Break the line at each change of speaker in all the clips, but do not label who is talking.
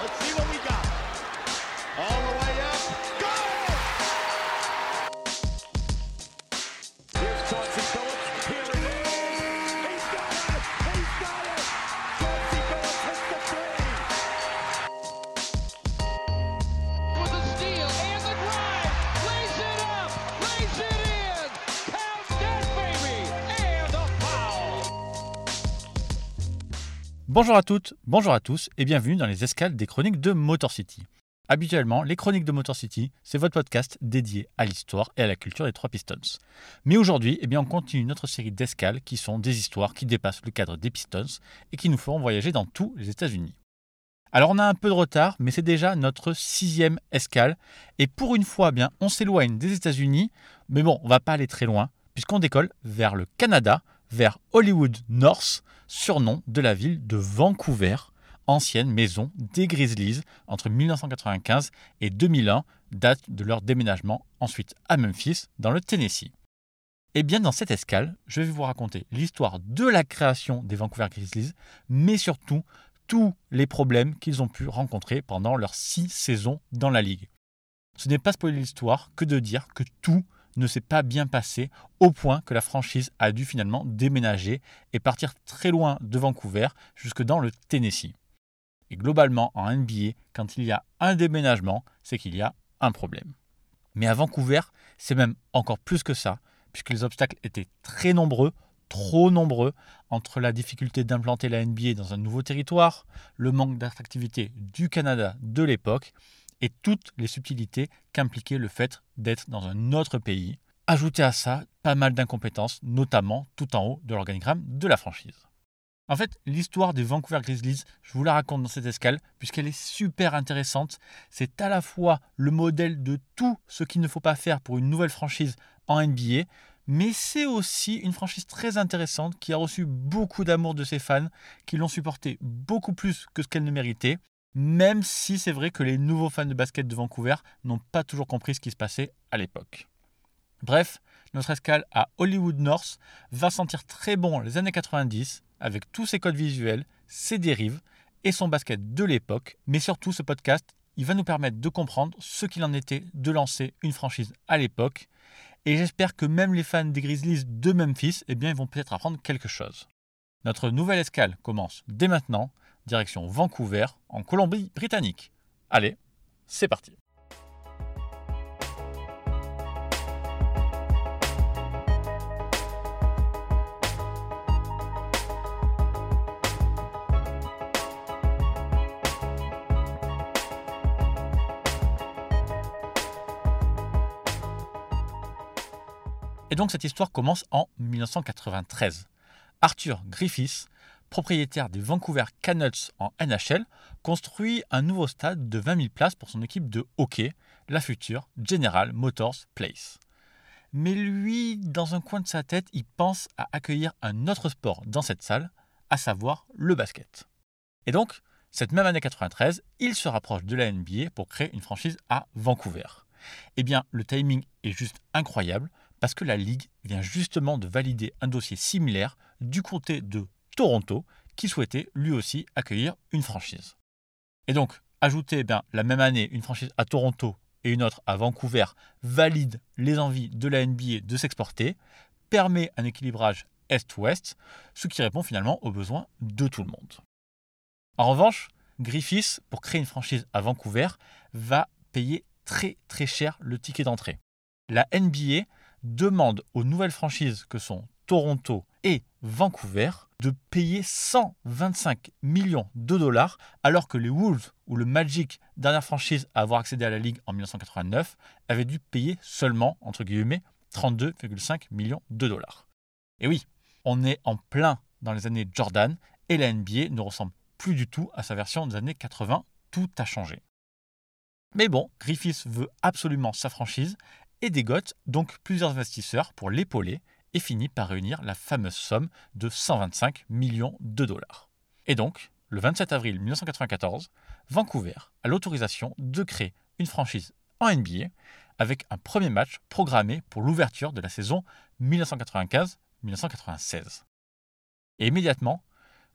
Let's see what
Bonjour à toutes, bonjour à tous et bienvenue dans les escales des chroniques de Motor City. Habituellement, les chroniques de Motor City, c'est votre podcast dédié à l'histoire et à la culture des trois Pistons. Mais aujourd'hui, eh bien, on continue notre série d'escales qui sont des histoires qui dépassent le cadre des Pistons et qui nous feront voyager dans tous les États-Unis. Alors on a un peu de retard, mais c'est déjà notre sixième escale. Et pour une fois, eh bien, on s'éloigne des États-Unis, mais bon, on va pas aller très loin, puisqu'on décolle vers le Canada, vers Hollywood North, surnom de la ville de Vancouver, ancienne maison des Grizzlies entre 1995 et 2001, date de leur déménagement ensuite à Memphis, dans le Tennessee. Et bien dans cette escale, je vais vous raconter l'histoire de la création des Vancouver Grizzlies, mais surtout tous les problèmes qu'ils ont pu rencontrer pendant leurs six saisons dans la ligue. Ce n'est pas spoiler l'histoire que de dire que tout ne s'est pas bien passé au point que la franchise a dû finalement déménager et partir très loin de Vancouver jusque dans le Tennessee. Et globalement en NBA, quand il y a un déménagement, c'est qu'il y a un problème. Mais à Vancouver, c'est même encore plus que ça, puisque les obstacles étaient très nombreux, trop nombreux, entre la difficulté d'implanter la NBA dans un nouveau territoire, le manque d'attractivité du Canada de l'époque, et toutes les subtilités qu'impliquait le fait d'être dans un autre pays. Ajoutez à ça pas mal d'incompétences, notamment tout en haut de l'organigramme de la franchise. En fait, l'histoire des Vancouver Grizzlies, je vous la raconte dans cette escale, puisqu'elle est super intéressante. C'est à la fois le modèle de tout ce qu'il ne faut pas faire pour une nouvelle franchise en NBA, mais c'est aussi une franchise très intéressante qui a reçu beaucoup d'amour de ses fans, qui l'ont supporté beaucoup plus que ce qu'elle ne méritait, même si c'est vrai que les nouveaux fans de basket de Vancouver n'ont pas toujours compris ce qui se passait à l'époque. Bref, notre escale à Hollywood North va sentir très bon les années 90 avec tous ses codes visuels, ses dérives et son basket de l'époque, mais surtout ce podcast, il va nous permettre de comprendre ce qu'il en était de lancer une franchise à l'époque et j'espère que même les fans des Grizzlies de Memphis, eh bien, vont peut-être apprendre quelque chose. Notre nouvelle escale commence dès maintenant, direction Vancouver, en Colombie-Britannique. Allez, c'est parti. Et donc cette histoire commence en 1993. Arthur Griffiths, propriétaire des Vancouver Canucks en NHL, construit un nouveau stade de 20 000 places pour son équipe de hockey, la future General Motors Place. Mais lui, dans un coin de sa tête, il pense à accueillir un autre sport dans cette salle, à savoir le basket. Et donc, cette même année 93, il se rapproche de la NBA pour créer une franchise à Vancouver. Eh bien, le timing est juste incroyable parce que la Ligue vient justement de valider un dossier similaire du côté de Toronto qui souhaitait lui aussi accueillir une franchise. Et donc, ajouter eh bien, la même année une franchise à Toronto et une autre à Vancouver valide les envies de la NBA de s'exporter, permet un équilibrage Est-Ouest, ce qui répond finalement aux besoins de tout le monde. En revanche, Griffiths, pour créer une franchise à Vancouver, va payer très très cher le ticket d'entrée. La NBA demande aux nouvelles franchises que sont Toronto et Vancouver de payer 125 millions de dollars alors que les Wolves ou le Magic, dernière franchise à avoir accédé à la ligue en 1989, avaient dû payer seulement, entre guillemets, 32,5 millions de dollars. Et oui, on est en plein dans les années Jordan et la NBA ne ressemble plus du tout à sa version des années 80, tout a changé. Mais bon, Griffiths veut absolument sa franchise et dégote donc plusieurs investisseurs pour l'épauler et finit par réunir la fameuse somme de 125 millions de dollars. Et donc, le 27 avril 1994, Vancouver a l'autorisation de créer une franchise en NBA avec un premier match programmé pour l'ouverture de la saison 1995-1996. Et immédiatement,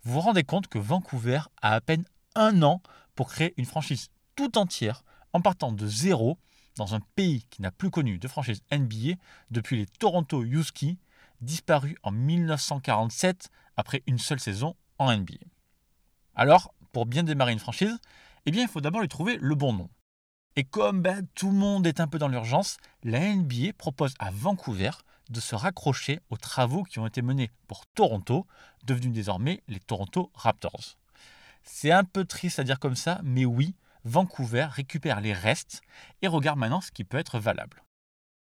vous vous rendez compte que Vancouver a à peine un an pour créer une franchise tout entière en partant de zéro dans un pays qui n'a plus connu de franchise NBA depuis les Toronto Yuski, disparus en 1947 après une seule saison en NBA. Alors, pour bien démarrer une franchise, eh bien, il faut d'abord lui trouver le bon nom. Et comme ben, tout le monde est un peu dans l'urgence, la NBA propose à Vancouver de se raccrocher aux travaux qui ont été menés pour Toronto, devenus désormais les Toronto Raptors. C'est un peu triste à dire comme ça, mais oui, Vancouver récupère les restes et regarde maintenant ce qui peut être valable.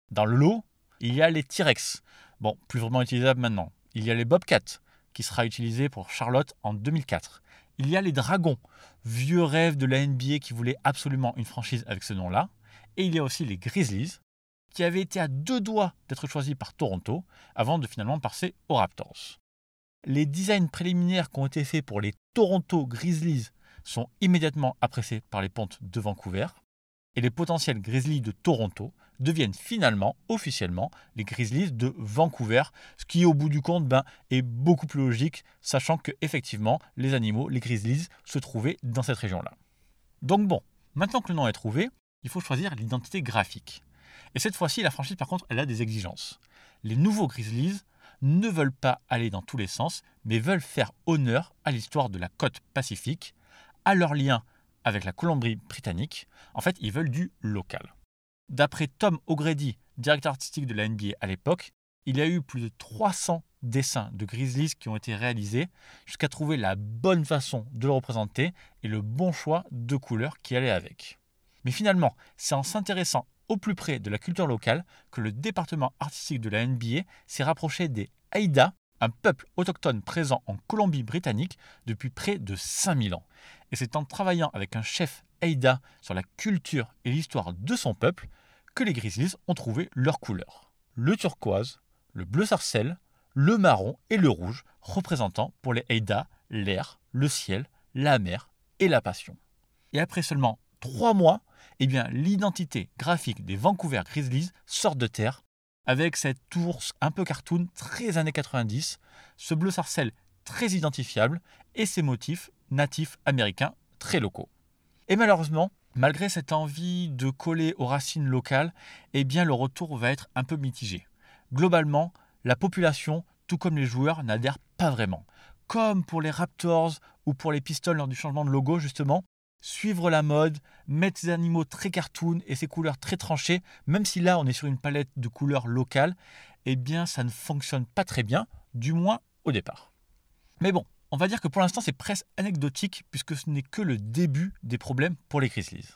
Dans le lot, il y a les T-Rex, bon, plus vraiment utilisables maintenant. Il y a les Bobcats, qui sera utilisé pour Charlotte en 2004. Il y a les Dragons, vieux rêve de la NBA qui voulait absolument une franchise avec ce nom-là. Et il y a aussi les Grizzlies, qui avaient été à deux doigts d'être choisis par Toronto avant de finalement passer aux Raptors. Les designs préliminaires qui ont été faits pour les Toronto Grizzlies sont immédiatement appréciés par les pontes de Vancouver et les potentiels Grizzlies de Toronto deviennent finalement officiellement les Grizzlies de Vancouver, ce qui au bout du compte ben, est beaucoup plus logique, sachant que effectivement les animaux, les Grizzlies, se trouvaient dans cette région-là. Donc bon, maintenant que le nom est trouvé, il faut choisir l'identité graphique. Et cette fois-ci, la franchise par contre, elle a des exigences. Les nouveaux Grizzlies ne veulent pas aller dans tous les sens, mais veulent faire honneur à l'histoire de la côte pacifique, à leur lien avec la Colombie-Britannique. En fait, ils veulent du local. D'après Tom O'Grady, directeur artistique de la NBA à l'époque, il y a eu plus de 300 dessins de Grizzlies qui ont été réalisés jusqu'à trouver la bonne façon de le représenter et le bon choix de couleurs qui allait avec. Mais finalement, c'est en s'intéressant au plus près de la culture locale que le département artistique de la NBA s'est rapproché des Haïda, un peuple autochtone présent en Colombie-Britannique depuis près de 5000 ans. Et c'est en travaillant avec un chef Haïda sur la culture et l'histoire de son peuple que les Grizzlies ont trouvé leurs couleurs. Le turquoise, le bleu sarcelle, le marron et le rouge, représentant pour les Haïda l'air, le ciel, la mer et la passion. Et après seulement trois mois, eh l'identité graphique des Vancouver Grizzlies sort de terre avec cette ours un peu cartoon très années 90, ce bleu sarcelle très identifiable et ses motifs natifs américains très locaux. Et malheureusement, malgré cette envie de coller aux racines locales, eh bien le retour va être un peu mitigé. Globalement, la population, tout comme les joueurs, n'adhèrent pas vraiment. Comme pour les Raptors ou pour les Pistons lors du changement de logo justement, suivre la mode, mettre ces animaux très cartoon et ces couleurs très tranchées, même si là on est sur une palette de couleurs locales, eh bien ça ne fonctionne pas très bien, du moins au départ. Mais bon, on va dire que pour l'instant c'est presque anecdotique puisque ce n'est que le début des problèmes pour les Grizzlies.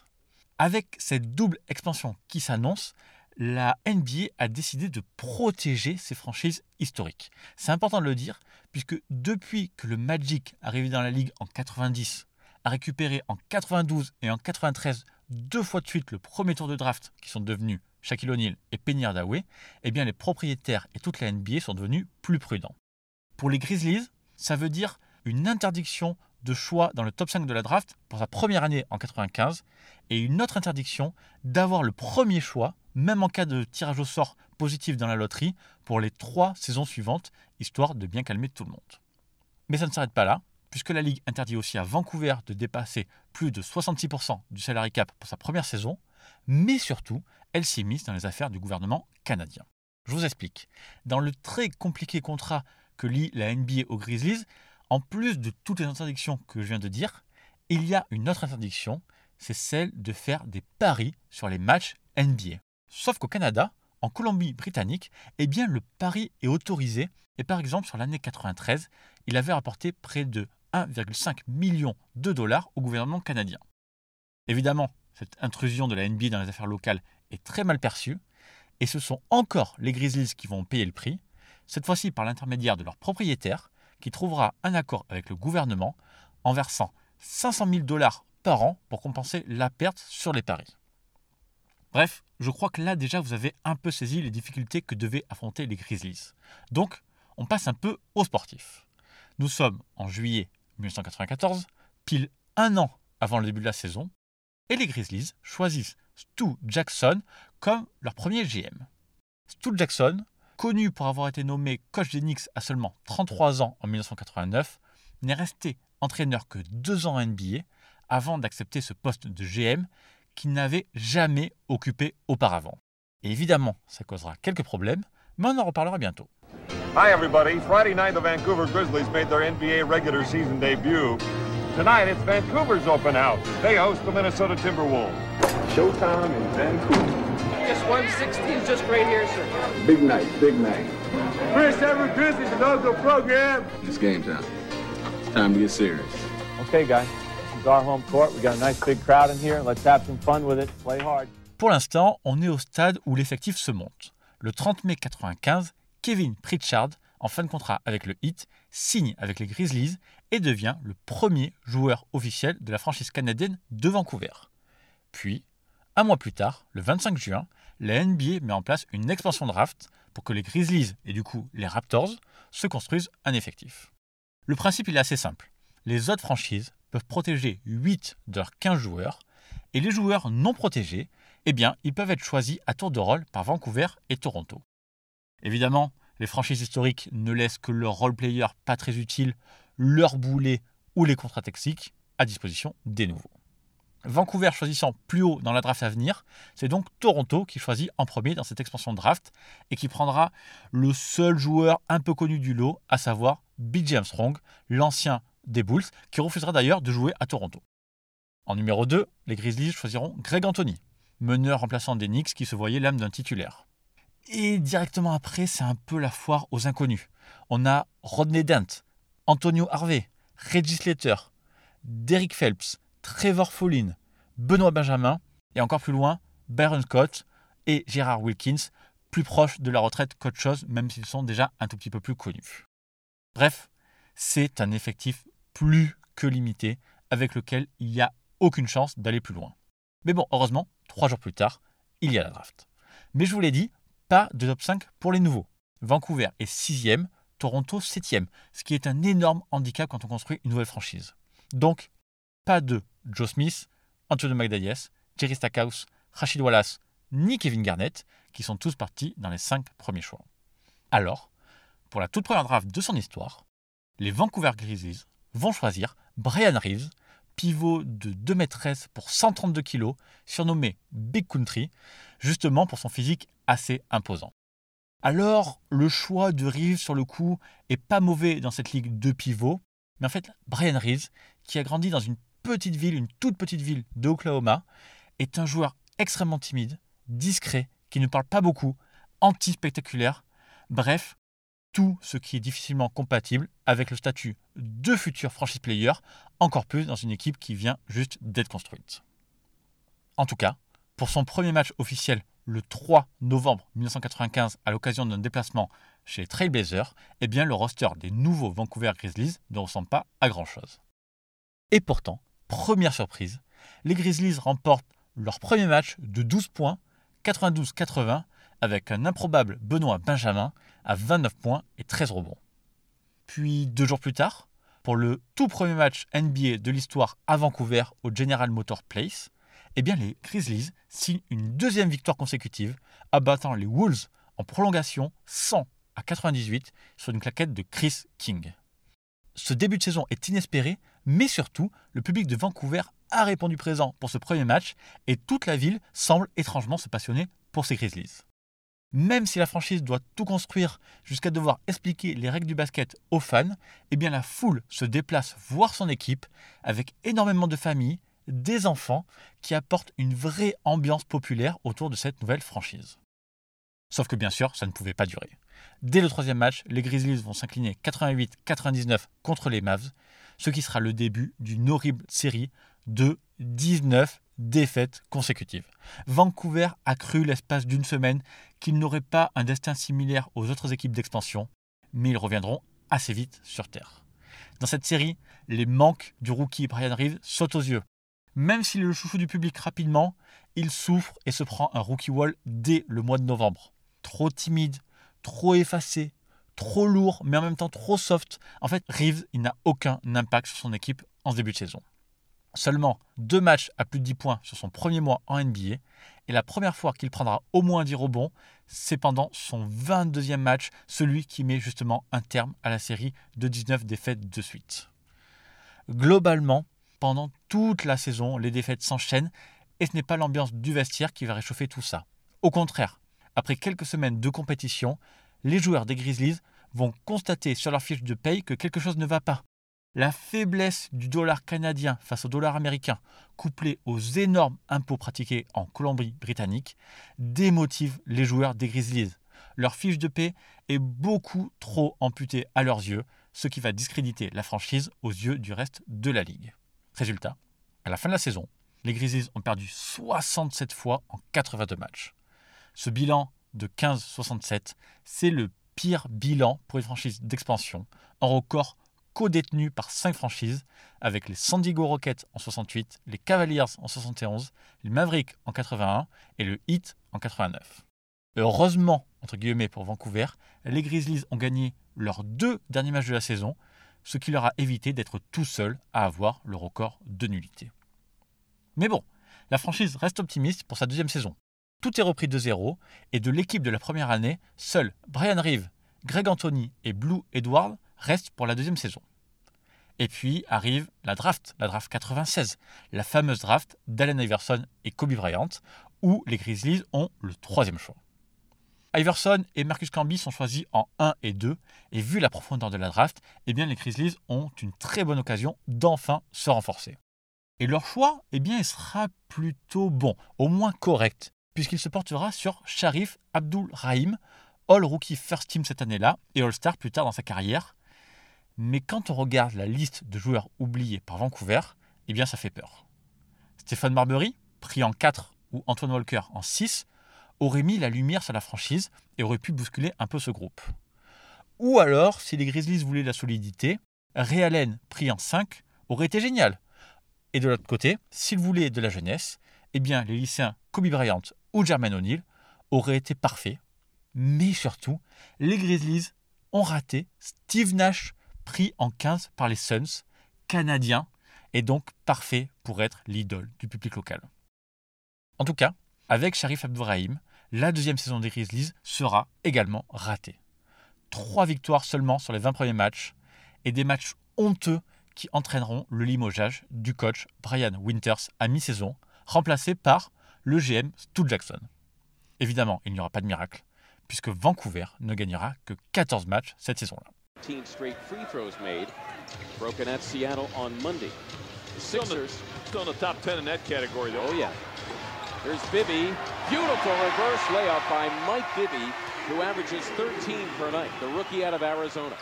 Avec cette double expansion qui s'annonce, la NBA a décidé de protéger ses franchises historiques. C'est important de le dire puisque depuis que le Magic arrivé dans la ligue en 90 a récupéré en 92 et en 93 deux fois de suite le premier tour de draft qui sont devenus Shaquille O'Neal et Penny Hardaway, eh bien les propriétaires et toute la NBA sont devenus plus prudents. Pour les Grizzlies, ça veut dire une interdiction de choix dans le top 5 de la draft pour sa première année en 95 et une autre interdiction d'avoir le premier choix, même en cas de tirage au sort positif dans la loterie, pour les trois saisons suivantes, histoire de bien calmer tout le monde. Mais ça ne s'arrête pas là, puisque la Ligue interdit aussi à Vancouver de dépasser plus de 66% du salary cap pour sa première saison, mais surtout, elle s'immisce dans les affaires du gouvernement canadien. Je vous explique. Dans le très compliqué contrat que lit la NBA aux Grizzlies, en plus de toutes les interdictions que je viens de dire, il y a une autre interdiction, c'est celle de faire des paris sur les matchs NBA. Sauf qu'au Canada, en Colombie-Britannique, eh bien le pari est autorisé et par exemple sur l'année 93, il avait rapporté près de 1,5 million de dollars au gouvernement canadien. Évidemment, cette intrusion de la NBA dans les affaires locales est très mal perçue et ce sont encore les Grizzlies qui vont payer le prix, cette fois-ci par l'intermédiaire de leur propriétaire qui trouvera un accord avec le gouvernement en versant 500 000 dollars par an pour compenser la perte sur les paris. Bref, je crois que là déjà vous avez un peu saisi les difficultés que devaient affronter les Grizzlies. Donc, on passe un peu aux sportifs. Nous sommes en juillet 1994, pile un an avant le début de la saison, et les Grizzlies choisissent Stu Jackson comme leur premier GM. Stu Jackson, connu pour avoir été nommé coach des Knicks à seulement 33 ans en 1989, n'est resté entraîneur que deux ans en NBA avant d'accepter ce poste de GM qu'il n'avait jamais occupé auparavant. Évidemment, ça causera quelques problèmes, mais on en reparlera bientôt.
Hi, everybody. Friday night, the Vancouver Grizzlies made their NBA regular season debut. Tonight, it's Vancouver's open house. They host the Minnesota Timberwolves.
Showtime in Vancouver.
Just 116, just right here, sir.
Big night, big night.
Chris Everett Grizzlies inaugural program.
It's game time. It's time to get serious.
Okay, guys, this is our home court. We got a nice big crowd in here. Let's have some fun with it. Play hard.
Pour l'instant, on est au stade où l'effectif se monte. Le 30 mai 95, Kevin Pritchard, en fin de contrat avec le Heat, signe avec les Grizzlies et devient le premier joueur officiel de la franchise canadienne de Vancouver. Puis, un mois plus tard, le 25 juin, la NBA met en place une expansion draft pour que les Grizzlies et du coup les Raptors se construisent un effectif. Le principe est assez simple. Les autres franchises peuvent protéger 8 de leurs 15 joueurs et les joueurs non protégés, eh bien, ils peuvent être choisis à tour de rôle par Vancouver et Toronto. Évidemment, les franchises historiques ne laissent que leurs role-players pas très utiles, leurs boulets ou les contrats toxiques à disposition des nouveaux. Vancouver choisissant plus haut dans la draft à venir, c'est donc Toronto qui choisit en premier dans cette expansion de draft et qui prendra le seul joueur un peu connu du lot, à savoir BJ Armstrong, l'ancien des Bulls, qui refusera d'ailleurs de jouer à Toronto. En numéro 2, les Grizzlies choisiront Greg Anthony, meneur remplaçant des Knicks qui se voyait l'âme d'un titulaire. Et directement après, c'est un peu la foire aux inconnus. On a Rodney Dent, Antonio Harvey, Regis Slater, Derek Phelps, Trevor Follin, Benoît Benjamin et encore plus loin, Byron Scott et Gérard Wilkins, plus proches de la retraite qu'autre chose, même s'ils sont déjà un tout petit peu plus connus. Bref, c'est un effectif plus que limité avec lequel il n'y a aucune chance d'aller plus loin. Mais bon, heureusement, trois jours plus tard, il y a la draft. Mais je vous l'ai dit, pas de top 5 pour les nouveaux. Vancouver est 6 Toronto 7 ce qui est un énorme handicap quand on construit une nouvelle franchise. Donc, pas de Joe Smith, Antonio Magdallas, Jerry Stackhouse, Rachid Wallace, ni Kevin Garnett, qui sont tous partis dans les 5 premiers choix. Alors, pour la toute première draft de son histoire, les Vancouver Grizzlies vont choisir Brian Reeves, pivot de 2m13 pour 132 kg, surnommé Big Country, justement pour son physique assez imposant. Alors, le choix de Reeves sur le coup est pas mauvais dans cette ligue de pivots, mais en fait, Brian Reeves, qui a grandi dans une petite ville, une toute petite ville de Oklahoma, est un joueur extrêmement timide, discret, qui ne parle pas beaucoup, anti-spectaculaire, bref, tout ce qui est difficilement compatible avec le statut de futur franchise player, encore plus dans une équipe qui vient juste d'être construite. En tout cas, pour son premier match officiel le 3 novembre 1995 à l'occasion d'un déplacement chez les Trailblazers, eh bien le roster des nouveaux Vancouver Grizzlies ne ressemble pas à grand-chose. Et pourtant, première surprise, les Grizzlies remportent leur premier match de 12 points, 92-80, avec un improbable Benoît Benjamin à 29 points et 13 rebonds. Puis deux jours plus tard, pour le tout premier match NBA de l'histoire à Vancouver au General Motor Place, eh les Grizzlies signent une deuxième victoire consécutive, abattant les Wolves en prolongation 100 à 98 sur une claquette de Chris King. Ce début de saison est inespéré, mais surtout, le public de Vancouver a répondu présent pour ce premier match et toute la ville semble étrangement se passionner pour ces Grizzlies. Même si la franchise doit tout construire jusqu'à devoir expliquer les règles du basket aux fans, eh bien la foule se déplace voir son équipe avec énormément de familles, des enfants qui apportent une vraie ambiance populaire autour de cette nouvelle franchise. Sauf que bien sûr, ça ne pouvait pas durer. Dès le troisième match, les Grizzlies vont s'incliner 88-99 contre les Mavs, ce qui sera le début d'une horrible série de 19 défaites consécutives. Vancouver a cru l'espace d'une semaine qu'ils n'auraient pas un destin similaire aux autres équipes d'expansion, mais ils reviendront assez vite sur Terre. Dans cette série, les manques du rookie Brian Reeves sautent aux yeux. Même s'il est le chouchou du public rapidement, il souffre et se prend un rookie wall dès le mois de novembre. Trop timide, trop effacé, trop lourd, mais en même temps trop soft. En fait, Reeves, il n'a aucun impact sur son équipe en ce début de saison. Seulement deux matchs à plus de 10 points sur son premier mois en NBA, et la première fois qu'il prendra au moins 10 rebonds, c'est pendant son 22e match, celui qui met justement un terme à la série de 19 défaites de suite. Globalement, Pendant toute la saison, les défaites s'enchaînent et ce n'est pas l'ambiance du vestiaire qui va réchauffer tout ça. Au contraire, après quelques semaines de compétition, les joueurs des Grizzlies vont constater sur leur fiche de paye que quelque chose ne va pas. La faiblesse du dollar canadien face au dollar américain, couplée aux énormes impôts pratiqués en Colombie-Britannique, démotive les joueurs des Grizzlies. Leur fiche de paie est beaucoup trop amputée à leurs yeux, ce qui va discréditer la franchise aux yeux du reste de la ligue. Résultat, à la fin de la saison, les Grizzlies ont perdu 67 fois en 82 matchs. Ce bilan de 15-67, c'est le pire bilan pour une franchise d'expansion, un record co-détenu par 5 franchises, avec les San Diego Rockets en 68, les Cavaliers en 71, les Mavericks en 81 et le Heat en 89. Heureusement, entre guillemets, pour Vancouver, les Grizzlies ont gagné leurs deux derniers matchs de la saison, ce qui leur a évité d'être tout seuls à avoir le record de nullité. Mais bon, la franchise reste optimiste pour sa deuxième saison. Tout est repris de zéro, et de l'équipe de la première année, seuls Brian Reeve, Greg Anthony et Blue Edward restent pour la deuxième saison. Et puis arrive la draft, la draft 96, la fameuse draft d'Allen Iverson et Kobe Bryant, où les Grizzlies ont le troisième choix. Iverson et Marcus Camby sont choisis en 1 et 2, et vu la profondeur de la draft, eh bien les Grizzlies ont une très bonne occasion d'enfin se renforcer. Et leur choix, eh bien, il sera plutôt bon, au moins correct, puisqu'il se portera sur Sharif Abdul Rahim, All Rookie First Team cette année-là et All-Star plus tard dans sa carrière. Mais quand on regarde la liste de joueurs oubliés par Vancouver, eh bien ça fait peur. Stéphane Marbury, pris en 4 ou Antoine Walker en 6, aurait mis la lumière sur la franchise et aurait pu bousculer un peu ce groupe. Ou alors, si les Grizzlies voulaient la solidité, Ray Allen, pris en 5, aurait été génial. Et de l'autre côté, s'ils voulaient de la jeunesse, eh bien les lycéens Kobe Bryant ou Jermaine O'Neal auraient été parfaits. Mais surtout, les Grizzlies ont raté Steve Nash, pris en 15 par les Suns, canadiens, et donc parfait pour être l'idole du public local. En tout cas, avec Sharif Abdourahim, la deuxième saison des Grizzlies sera également ratée. Trois victoires seulement sur les 20 premiers matchs, et des matchs honteux qui entraîneront le limogeage du coach Brian Winters à mi-saison, remplacé par le GM Stu Jackson. Évidemment, il n'y aura pas de miracle, puisque Vancouver ne gagnera que 14 matchs cette saison-là.
15 straight free throws made, broken at Seattle on Monday. The
Still in, the,
Sixers,
still in the top 10 in that category, though.
oh yeah. Here's Bibby, beautiful reverse layup by Mike Bibby, who averages 13 per night, the rookie out of Arizona.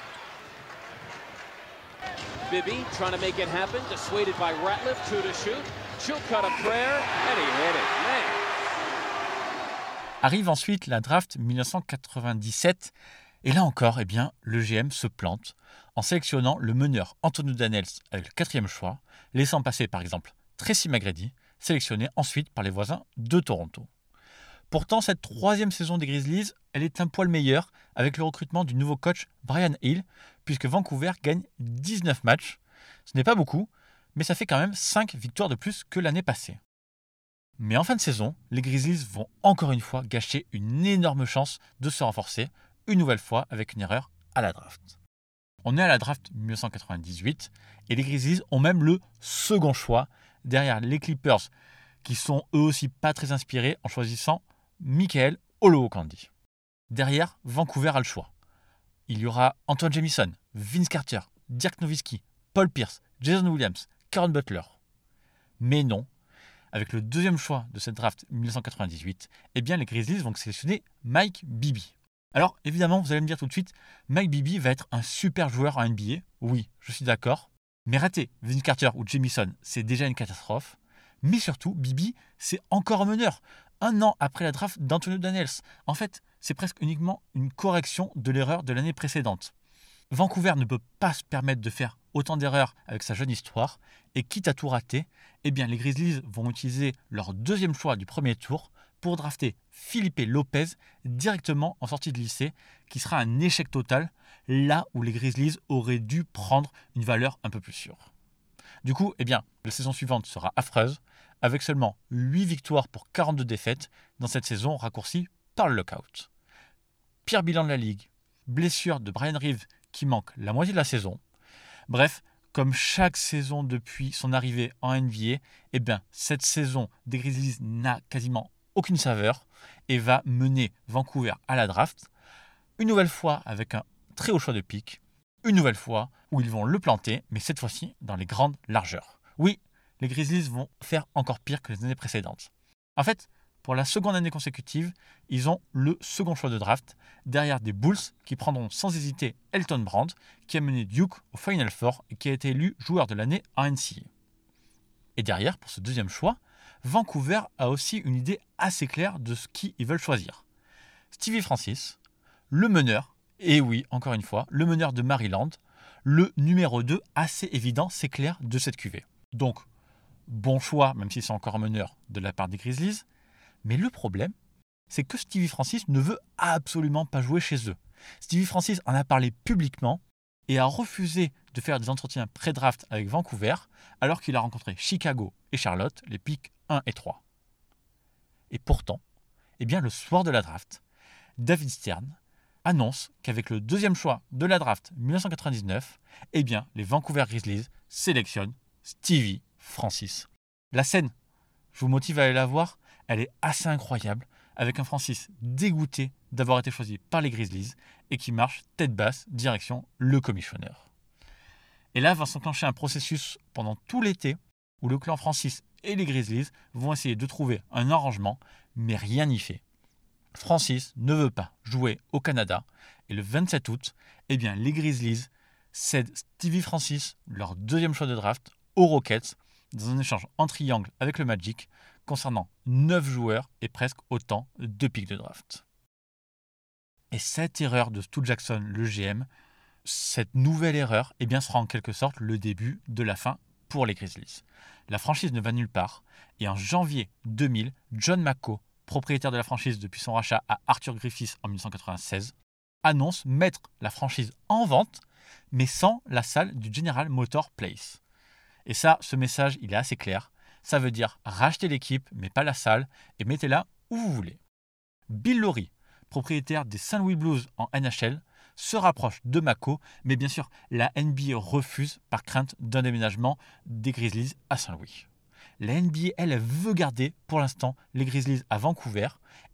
Bibby trying to make it happen, dissuaded by Ratliff, two to shoot. She'll cut a prayer, and he hit it. Man,
Arrive ensuite la draft 1997, et là encore, eh bien, le GM se plante en sélectionnant le meneur Antonio Daniels avec le quatrième choix, laissant passer par exemple Tracy McGrady, sélectionné ensuite par les voisins de Toronto. Pourtant, cette troisième saison des Grizzlies, elle est un poil meilleure avec le recrutement du nouveau coach Brian Hill, puisque Vancouver gagne 19 matchs. Ce n'est pas beaucoup, mais ça fait quand même 5 victoires de plus que l'année passée. Mais en fin de saison, les Grizzlies vont encore une fois gâcher une énorme chance de se renforcer, une nouvelle fois avec une erreur à la draft. On est à la draft 1998 et les Grizzlies ont même le second choix derrière les Clippers qui sont eux aussi pas très inspirés en choisissant Michael Olowokandi. Derrière, Vancouver a le choix. Il y aura Antoine Jamison, Vince Carter, Dirk Nowitzki, Paul Pierce, Jason Williams, Karen Butler. Mais non, avec le deuxième choix de cette draft 1998, eh bien les Grizzlies vont sélectionner Mike Bibby. Alors évidemment, vous allez me dire tout de suite, Mike Bibby va être un super joueur en NBA. Oui, je suis d'accord. Mais rater Vince Carter ou Jamison, c'est déjà une catastrophe. Mais surtout, Bibi, c'est encore meneur. Un an après la draft d'Antonio Daniels. En fait, c'est presque uniquement une correction de l'erreur de l'année précédente. Vancouver ne peut pas se permettre de faire autant d'erreurs avec sa jeune histoire, et quitte à tout rater, eh bien les Grizzlies vont utiliser leur deuxième choix du premier tour pour drafter Felipe Lopez directement en sortie de lycée, qui sera un échec total, là où les Grizzlies auraient dû prendre une valeur un peu plus sûre. Du coup, eh bien, la saison suivante sera affreuse, avec seulement 8 victoires pour 42 défaites dans cette saison raccourcie par le lockout. Pire bilan de la ligue, blessure de Brian Reeves qui manque la moitié de la saison. Bref, Comme chaque saison depuis son arrivée en NBA, eh bien, cette saison des Grizzlies n'a quasiment aucune saveur et va mener Vancouver à la draft. Une nouvelle fois avec un très haut choix de pick. Une nouvelle fois où ils vont le planter, mais cette fois-ci dans les grandes largeurs. Oui, les Grizzlies vont faire encore pire que les années précédentes. En fait, pour la seconde année consécutive, ils ont le second choix de draft, derrière des Bulls qui prendront sans hésiter Elton Brand, qui a mené Duke au Final Four et qui a été élu joueur de l'année en NCAA. Et derrière, pour ce deuxième choix, Vancouver a aussi une idée assez claire de ce qu'ils veulent choisir. Stevie Francis, le meneur, et oui, encore une fois, le meneur de Maryland, le numéro 2 assez évident, c'est clair, de cette cuvée. Donc, bon choix, même si c'est encore meneur de la part des Grizzlies. Mais le problème, c'est que Stevie Francis ne veut absolument pas jouer chez eux. Stevie Francis en a parlé publiquement et a refusé de faire des entretiens pré-draft avec Vancouver alors qu'il a rencontré Chicago et Charlotte, les pics 1 et 3. Et pourtant, eh bien, le soir de la draft, David Stern annonce qu'avec le deuxième choix de la draft 1999, eh bien, les Vancouver Grizzlies sélectionnent Stevie Francis. La scène, je vous motive à aller la voir, elle est assez incroyable, avec un Francis dégoûté d'avoir été choisi par les Grizzlies et qui marche tête basse direction le commissionneur. Et là va s'enclencher un processus pendant tout l'été où le clan Francis et les Grizzlies vont essayer de trouver un arrangement, mais rien n'y fait. Francis ne veut pas jouer au Canada et le 27 août, eh bien, les Grizzlies cèdent Stevie Francis, leur deuxième choix de draft, aux Rockets dans un échange en triangle avec le Magic concernant 9 joueurs et presque autant de pics de draft. Et cette erreur de Stu Jackson, le GM, cette nouvelle erreur, eh bien, sera en quelque sorte le début de la fin pour les Grizzlies. La franchise ne va nulle part et en janvier 2000, John McCo, propriétaire de la franchise depuis son rachat à Arthur Griffiths en 1996, annonce mettre la franchise en vente, mais sans la salle du General Motor Place. Et ça, ce message, il est assez clair. Ça veut dire racheter l'équipe, mais pas la salle, et mettez-la où vous voulez. Bill Lowry, propriétaire des St. Louis Blues en NHL, se rapproche de Mako, mais bien sûr, la NBA refuse par crainte d'un déménagement des Grizzlies à Saint-Louis. La NBA, elle, veut garder pour l'instant les Grizzlies à Vancouver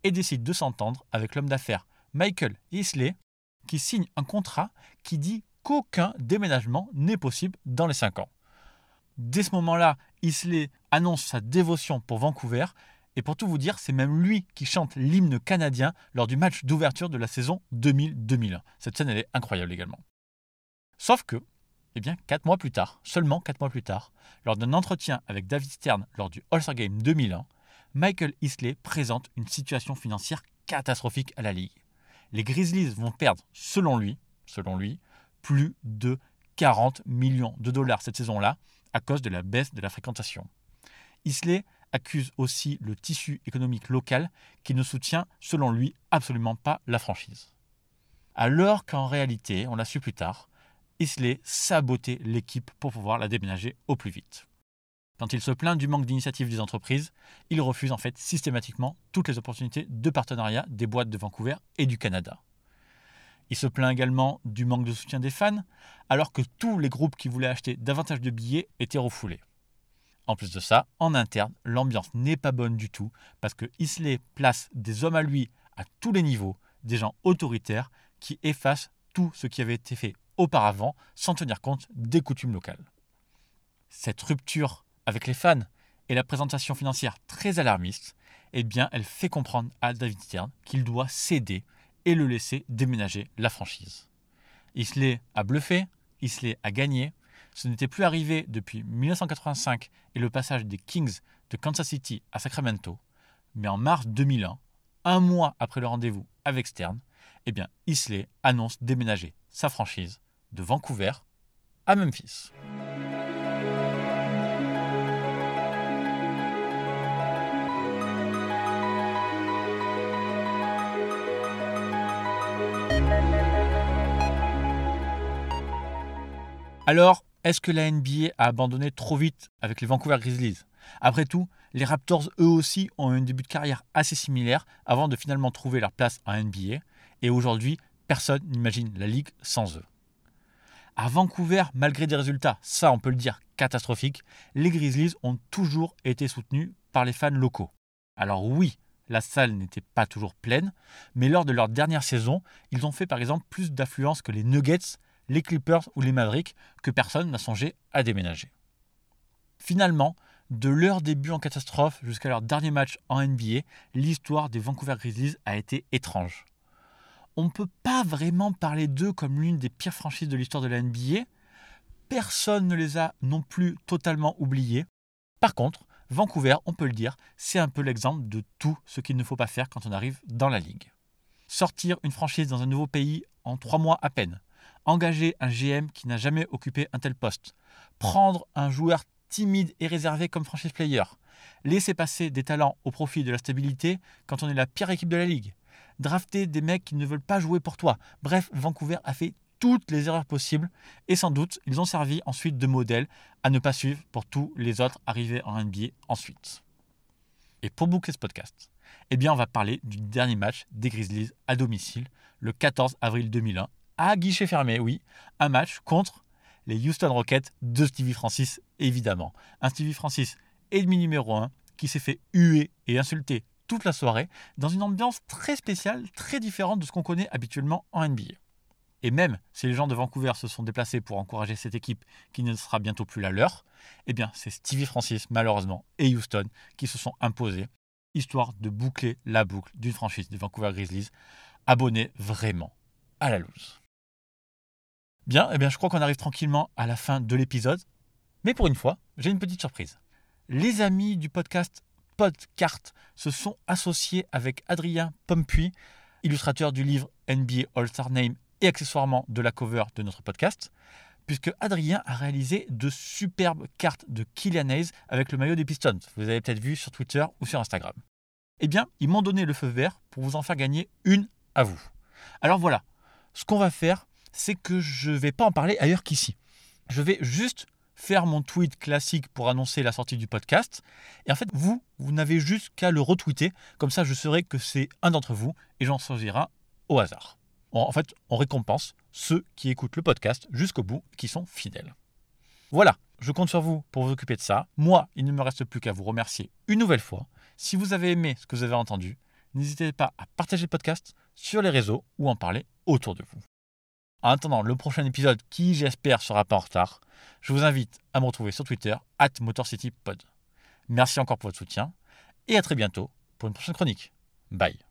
et décide de s'entendre avec l'homme d'affaires Michael Isley, qui signe un contrat qui dit qu'aucun déménagement n'est possible dans les 5 ans. Dès ce moment-là, Isley annonce sa dévotion pour Vancouver et pour tout vous dire, c'est même lui qui chante l'hymne canadien lors du match d'ouverture de la saison 2000-2001. Cette scène, elle est incroyable également. Sauf que, eh bien, 4 mois plus tard, seulement 4 mois plus tard, lors d'un entretien avec David Stern lors du All-Star Game 2001, Michael Isley présente une situation financière catastrophique à la Ligue. Les Grizzlies vont perdre, selon lui, selon lui, plus de 40 millions de dollars cette saison-là à cause de la baisse de la fréquentation. Isley accuse aussi le tissu économique local qui ne soutient, selon lui, absolument pas la franchise. Alors qu'en réalité, on l'a su plus tard, Isley sabotait l'équipe pour pouvoir la déménager au plus vite. Quand il se plaint du manque d'initiative des entreprises, il refuse en fait systématiquement toutes les opportunités de partenariat des boîtes de Vancouver et du Canada. Il se plaint également du manque de soutien des fans, alors que tous les groupes qui voulaient acheter davantage de billets étaient refoulés. En plus de ça, en interne, l'ambiance n'est pas bonne du tout parce que Isley place des hommes à lui à tous les niveaux, des gens autoritaires qui effacent tout ce qui avait été fait auparavant sans tenir compte des coutumes locales. Cette rupture avec les fans et la présentation financière très alarmiste, eh bien, elle fait comprendre à David Stern qu'il doit céder et le laisser déménager la franchise. Isley a bluffé, Isley a gagné, ce n'était plus arrivé depuis 1985 et le passage des Kings de Kansas City à Sacramento, mais en mars 2001, un mois après le rendez-vous avec Stern, eh bien Isley annonce déménager sa franchise de Vancouver à Memphis. Alors, est-ce que la NBA a abandonné trop vite avec les Vancouver Grizzlies? Après tout, les Raptors eux aussi ont eu un début de carrière assez similaire avant de finalement trouver leur place en NBA et aujourd'hui, personne n'imagine la ligue sans eux. À Vancouver, malgré des résultats, ça on peut le dire, catastrophiques, les Grizzlies ont toujours été soutenus par les fans locaux. Alors oui, la salle n'était pas toujours pleine, mais lors de leur dernière saison, ils ont fait par exemple plus d'affluence que les Nuggets, les Clippers ou les Mavericks, que personne n'a songé à déménager. Finalement, de leur début en catastrophe jusqu'à leur dernier match en NBA, l'histoire des Vancouver Grizzlies a été étrange on ne peut pas vraiment parler d'eux comme l'une des pires franchises de l'histoire de la NBA. Personne ne les a non plus totalement oubliés. Par contre, Vancouver, on peut le dire, c'est un peu l'exemple de tout ce qu'il ne faut pas faire quand on arrive dans la ligue. Sortir une franchise dans un nouveau pays en trois mois à peine. Engager un GM qui n'a jamais occupé un tel poste. Prendre un joueur timide et réservé comme franchise player. Laisser passer des talents au profit de la stabilité quand on est la pire équipe de la ligue drafter des mecs qui ne veulent pas jouer pour toi. Bref, Vancouver a fait toutes les erreurs possibles et sans doute ils ont servi ensuite de modèle à ne pas suivre pour tous les autres arrivés en NBA ensuite. Et pour boucler ce podcast, eh bien on va parler du dernier match des Grizzlies à domicile le 14 avril 2001 à guichet fermé, oui, un match contre les Houston Rockets de Stevie Francis évidemment. Un Stevie Francis ennemi numéro 1 qui s'est fait huer et insulter toute la soirée dans une ambiance très spéciale, très différente de ce qu'on connaît habituellement en NBA. Et même si les gens de Vancouver se sont déplacés pour encourager cette équipe qui ne sera bientôt plus la leur, eh bien c'est Stevie Francis malheureusement et Houston qui se sont imposés, histoire de boucler la boucle d'une franchise des Vancouver Grizzlies, abonnée vraiment à la loose. Bien, eh bien je crois qu'on arrive tranquillement à la fin de l'épisode, mais pour une fois, j'ai une petite surprise. Les amis du podcast Podcart se sont associés avec Adrien Pompuy, illustrateur du livre NBA All-Star Name et accessoirement de la cover de notre podcast, puisque Adrien a réalisé de superbes cartes de Killian Hayes avec le maillot des Pistons. Vous avez peut-être vu sur Twitter ou sur Instagram. Eh bien, ils m'ont donné le feu vert pour vous en faire gagner une à vous. Alors voilà, ce qu'on va faire, c'est que je ne vais pas en parler ailleurs qu'ici. Je vais juste faire mon tweet classique pour annoncer la sortie du podcast. Et en fait, vous, vous n'avez juste qu'à le retweeter. Comme ça, je saurai que c'est un d'entre vous et j'en choisirai au hasard. En fait, on récompense ceux qui écoutent le podcast jusqu'au bout, qui sont fidèles. Voilà, je compte sur vous pour vous occuper de ça. Moi, il ne me reste plus qu'à vous remercier une nouvelle fois. Si vous avez aimé ce que vous avez entendu, n'hésitez pas à partager le podcast sur les réseaux ou en parler autour de vous. En attendant le prochain épisode qui, j'espère, sera pas en retard, je vous invite à me retrouver sur Twitter, at MotorCityPod. Merci encore pour votre soutien et à très bientôt pour une prochaine chronique. Bye.